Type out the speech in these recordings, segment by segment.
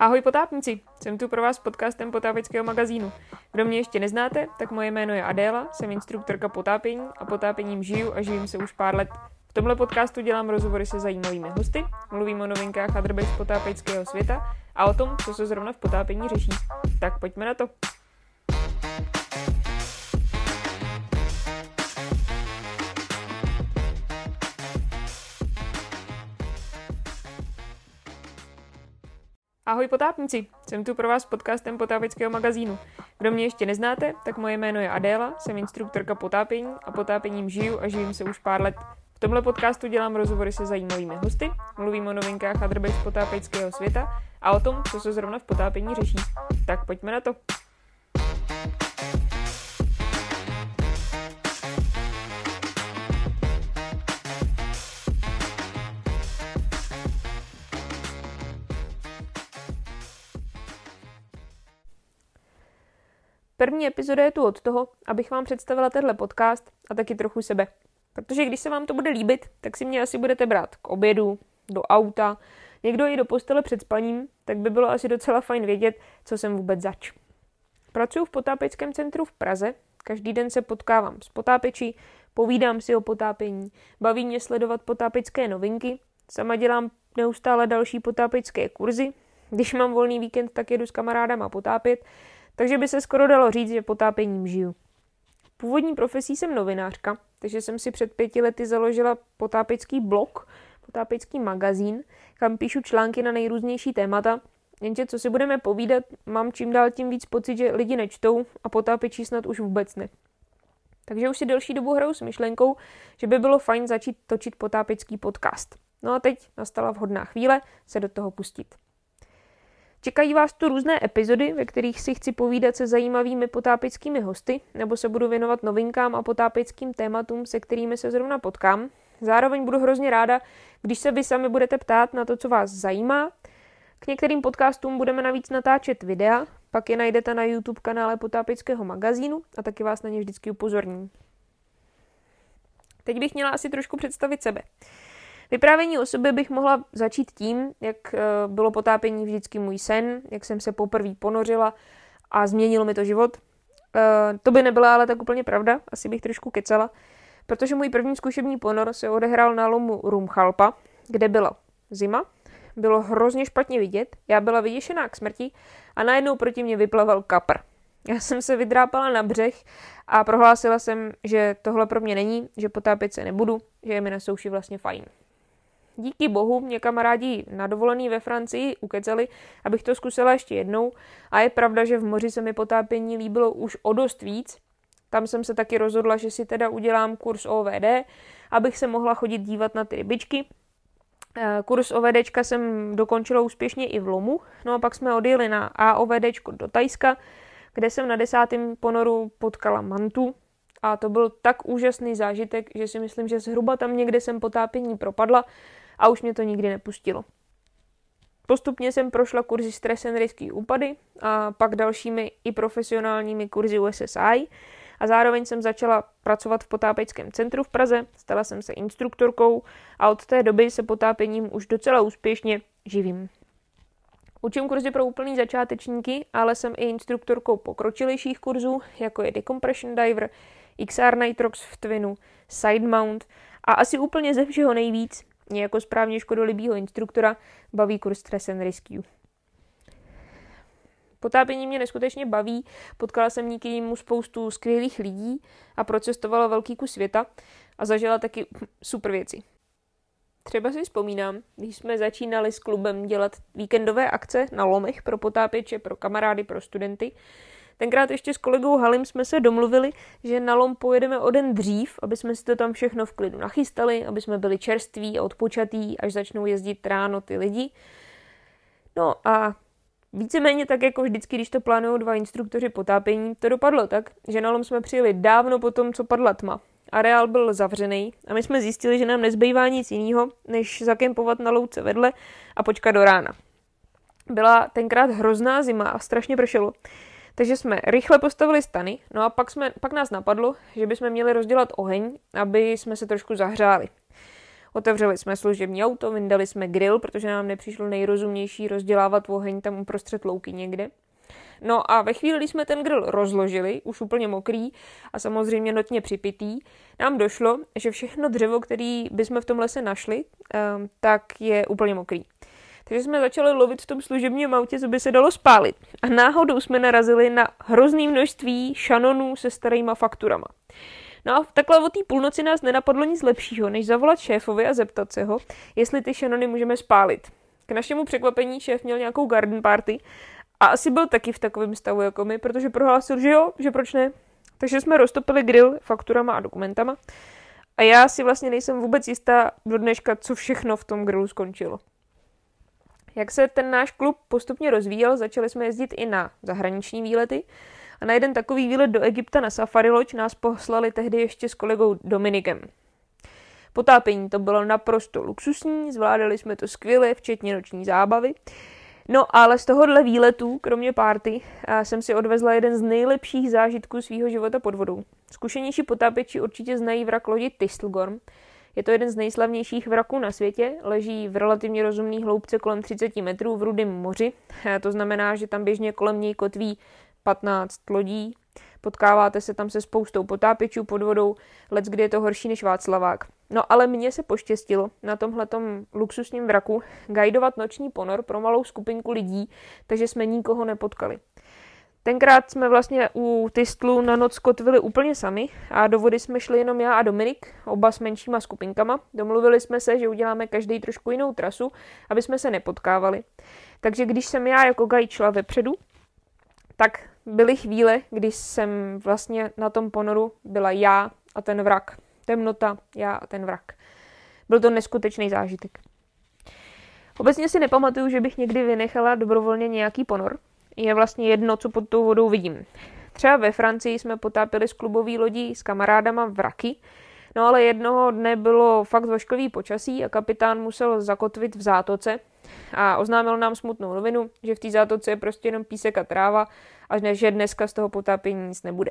Ahoj potápníci, jsem tu pro vás s podcastem potápěckého magazínu. Kdo mě ještě neznáte, tak moje jméno je Adéla, jsem instruktorka potápění a potápěním žiju a živím se už pár let. V tomhle podcastu dělám rozhovory se zajímavými hosty, mluvím o novinkách a drbech z potápěckého světa a o tom, co se zrovna v potápění řeší. Tak pojďme na to. Ahoj potápníci, jsem tu pro vás s podcastem potápěckého magazínu. Kdo mě ještě neznáte, tak moje jméno je Adéla, jsem instruktorka potápění a potápěním žiju a živím se už pár let. V tomhle podcastu dělám rozhovory se zajímavými hosty, mluvím o novinkách a drbech z potápěckého světa a o tom, co se zrovna v potápění řeší. Tak pojďme na to. První epizoda je tu od toho, abych vám představila tenhle podcast a taky trochu sebe. Protože když se vám to bude líbit, tak si mě asi budete brát k obědu, do auta, někdo i do postele před spaním, tak by bylo asi docela fajn vědět, co jsem vůbec zač. Pracuji v potápěckém centru v Praze, každý den se potkávám s potápěči, povídám si o potápění, baví mě sledovat potápěcké novinky, sama dělám neustále další potápěcké kurzy, když mám volný víkend, tak jedu s kamarádama potápět takže by se skoro dalo říct, že potápěním žiju. Původní profesí jsem novinářka, takže jsem si před pěti lety založila potápěcký blog, potápěcký magazín, kam píšu články na nejrůznější témata, jenže co si budeme povídat, mám čím dál tím víc pocit, že lidi nečtou a potápěčí snad už vůbec ne. Takže už si delší dobu hraju s myšlenkou, že by bylo fajn začít točit potápěcký podcast. No a teď nastala vhodná chvíle se do toho pustit. Čekají vás tu různé epizody, ve kterých si chci povídat se zajímavými potápěckými hosty, nebo se budu věnovat novinkám a potápěckým tématům, se kterými se zrovna potkám. Zároveň budu hrozně ráda, když se vy sami budete ptát na to, co vás zajímá. K některým podcastům budeme navíc natáčet videa, pak je najdete na YouTube kanále Potápěckého magazínu a taky vás na ně vždycky upozorním. Teď bych měla asi trošku představit sebe. Vyprávění o sobě bych mohla začít tím, jak eh, bylo potápění vždycky můj sen, jak jsem se poprvé ponořila a změnilo mi to život. Eh, to by nebyla ale tak úplně pravda, asi bych trošku kecala, protože můj první zkušební ponor se odehrál na lomu Rumchalpa, kde byla zima, bylo hrozně špatně vidět, já byla vyděšená k smrti a najednou proti mě vyplaval kapr. Já jsem se vydrápala na břeh a prohlásila jsem, že tohle pro mě není, že potápět se nebudu, že je mi na souši vlastně fajn. Díky bohu mě kamarádi na dovolený ve Francii ukeceli, abych to zkusila ještě jednou. A je pravda, že v moři se mi potápění líbilo už o dost víc. Tam jsem se taky rozhodla, že si teda udělám kurz OVD, abych se mohla chodit dívat na ty rybičky. Eh, kurz OVDčka jsem dokončila úspěšně i v Lomu, no a pak jsme odjeli na AOVDčko do Tajska, kde jsem na desátém ponoru potkala mantu, a to byl tak úžasný zážitek, že si myslím, že zhruba tam někde jsem potápění propadla a už mě to nikdy nepustilo. Postupně jsem prošla kurzy Stress and Risky úpady a pak dalšími i profesionálními kurzy USSI a zároveň jsem začala pracovat v potápěčském centru v Praze, stala jsem se instruktorkou a od té doby se potápěním už docela úspěšně živím. Učím kurzy pro úplný začátečníky, ale jsem i instruktorkou pokročilejších kurzů, jako je Decompression Diver, XR Nitrox v Twinu, Side Mount a asi úplně ze všeho nejvíc mě jako správně škodolibýho instruktora baví kurz Stress and Rescue. Potápění mě neskutečně baví, potkala jsem díky němu spoustu skvělých lidí a procestovala velký kus světa a zažila taky super věci. Třeba si vzpomínám, když jsme začínali s klubem dělat víkendové akce na lomech pro potápěče, pro kamarády, pro studenty, Tenkrát ještě s kolegou Halim jsme se domluvili, že na lom pojedeme o den dřív, aby jsme si to tam všechno v klidu nachystali, aby jsme byli čerství a odpočatí, až začnou jezdit ráno ty lidi. No a Víceméně tak jako vždycky, když to plánují dva instruktoři potápění, to dopadlo tak, že na lom jsme přijeli dávno po tom, co padla tma. Areál byl zavřený a my jsme zjistili, že nám nezbývá nic jiného, než zakempovat na louce vedle a počkat do rána. Byla tenkrát hrozná zima a strašně pršelo. Takže jsme rychle postavili stany, no a pak, jsme, pak nás napadlo, že bychom měli rozdělat oheň, aby jsme se trošku zahřáli. Otevřeli jsme služební auto, vyndali jsme grill, protože nám nepřišlo nejrozumnější rozdělávat oheň tam uprostřed louky někde. No a ve chvíli, kdy jsme ten grill rozložili, už úplně mokrý a samozřejmě notně připitý, nám došlo, že všechno dřevo, který bychom v tom lese našli, ehm, tak je úplně mokrý. Takže jsme začali lovit v tom služebním autě, co by se dalo spálit. A náhodou jsme narazili na hrozný množství šanonů se starýma fakturama. No a takhle o té půlnoci nás nenapadlo nic lepšího, než zavolat šéfovi a zeptat se ho, jestli ty šanony můžeme spálit. K našemu překvapení šéf měl nějakou garden party a asi byl taky v takovém stavu jako my, protože prohlásil, že jo, že proč ne. Takže jsme roztopili grill fakturama a dokumentama. A já si vlastně nejsem vůbec jistá do dneška, co všechno v tom grillu skončilo. Jak se ten náš klub postupně rozvíjel, začali jsme jezdit i na zahraniční výlety. A na jeden takový výlet do Egypta na Safari Lodge nás poslali tehdy ještě s kolegou Dominikem. Potápění to bylo naprosto luxusní, zvládali jsme to skvěle, včetně noční zábavy. No ale z tohohle výletu, kromě párty, jsem si odvezla jeden z nejlepších zážitků svého života pod vodou. Zkušenější potápěči určitě znají vrak lodi Tistelgorm. Je to jeden z nejslavnějších vraků na světě, leží v relativně rozumný hloubce kolem 30 metrů v Rudém moři. To znamená, že tam běžně kolem něj kotví 15 lodí. Potkáváte se tam se spoustou potápěčů pod vodou, let kdy je to horší než Václavák. No ale mně se poštěstilo na tomhletom luxusním vraku guidovat noční ponor pro malou skupinku lidí, takže jsme nikoho nepotkali. Tenkrát jsme vlastně u Tistlu na noc kotvili úplně sami a do vody jsme šli jenom já a Dominik, oba s menšíma skupinkama. Domluvili jsme se, že uděláme každý trošku jinou trasu, aby jsme se nepotkávali. Takže když jsem já jako guide šla vepředu, tak byly chvíle, kdy jsem vlastně na tom ponoru byla já a ten vrak. Temnota, já a ten vrak. Byl to neskutečný zážitek. Obecně si nepamatuju, že bych někdy vynechala dobrovolně nějaký ponor. Je vlastně jedno, co pod tou vodou vidím. Třeba ve Francii jsme potápili z klubový lodí s kamarádama vraky, no ale jednoho dne bylo fakt vošklivý počasí a kapitán musel zakotvit v zátoce a oznámil nám smutnou novinu, že v té zátoce je prostě jenom písek a tráva a že dneska z toho potápění nic nebude.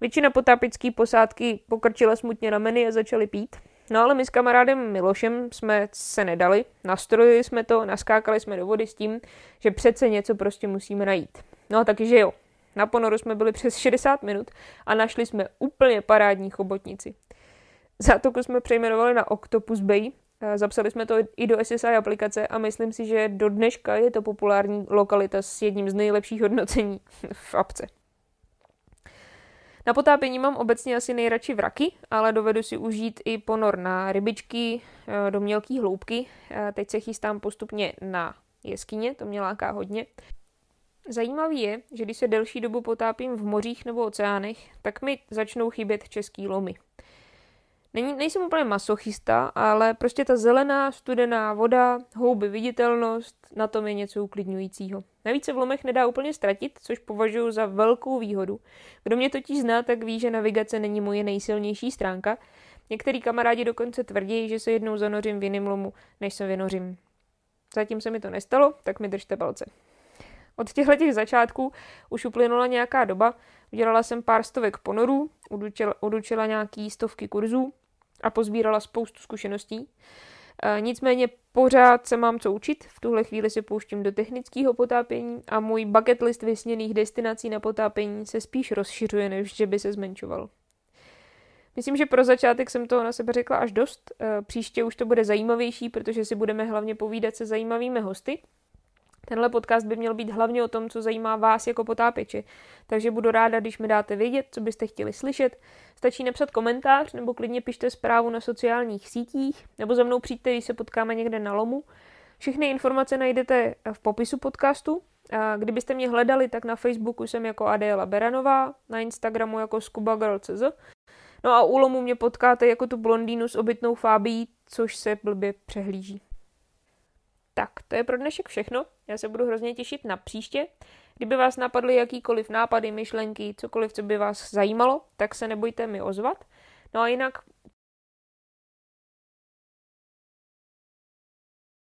Většina potápické posádky pokrčila smutně rameny a začali pít. No ale my s kamarádem Milošem jsme se nedali, nastrojili jsme to, naskákali jsme do vody s tím, že přece něco prostě musíme najít. No a taky, že jo. Na ponoru jsme byli přes 60 minut a našli jsme úplně parádní chobotnici. Zátoku jsme přejmenovali na Octopus Bay, zapsali jsme to i do SSI aplikace a myslím si, že do dneška je to populární lokalita s jedním z nejlepších hodnocení v apce. Na potápění mám obecně asi nejradši vraky, ale dovedu si užít i ponor na rybičky eh, do mělké hloubky. Eh, teď se chystám postupně na jeskyně, to mě láká hodně. Zajímavý je, že když se delší dobu potápím v mořích nebo oceánech, tak mi začnou chybět český lomy. Není, nejsem úplně masochista, ale prostě ta zelená, studená voda, houby, viditelnost, na tom je něco uklidňujícího. Navíc se v lomech nedá úplně ztratit, což považuji za velkou výhodu. Kdo mě totiž zná, tak ví, že navigace není moje nejsilnější stránka. Některý kamarádi dokonce tvrdí, že se jednou zanořím v jiném lomu, než se vynořím. Zatím se mi to nestalo, tak mi držte palce. Od těchto těch začátků už uplynula nějaká doba, udělala jsem pár stovek ponorů, udučila, udučila nějaký stovky kurzů, a pozbírala spoustu zkušeností. E, nicméně pořád se mám co učit, v tuhle chvíli se pouštím do technického potápění a můj bucket list vysněných destinací na potápění se spíš rozšiřuje, než že by se zmenšoval. Myslím, že pro začátek jsem to na sebe řekla až dost. E, příště už to bude zajímavější, protože si budeme hlavně povídat se zajímavými hosty, Tenhle podcast by měl být hlavně o tom, co zajímá vás jako potápěče, takže budu ráda, když mi dáte vědět, co byste chtěli slyšet. Stačí napsat komentář nebo klidně pište zprávu na sociálních sítích, nebo za mnou přijďte, když se potkáme někde na lomu. Všechny informace najdete v popisu podcastu. Kdybyste mě hledali, tak na Facebooku jsem jako Adéla Beranová, na Instagramu jako ScubaGirl.cz. No a u lomu mě potkáte jako tu blondýnu s obytnou fábí, což se blbě přehlíží. Tak, to je pro dnešek všechno. Já se budu hrozně těšit na příště. Kdyby vás napadly jakýkoliv nápady, myšlenky, cokoliv, co by vás zajímalo, tak se nebojte mi ozvat. No a jinak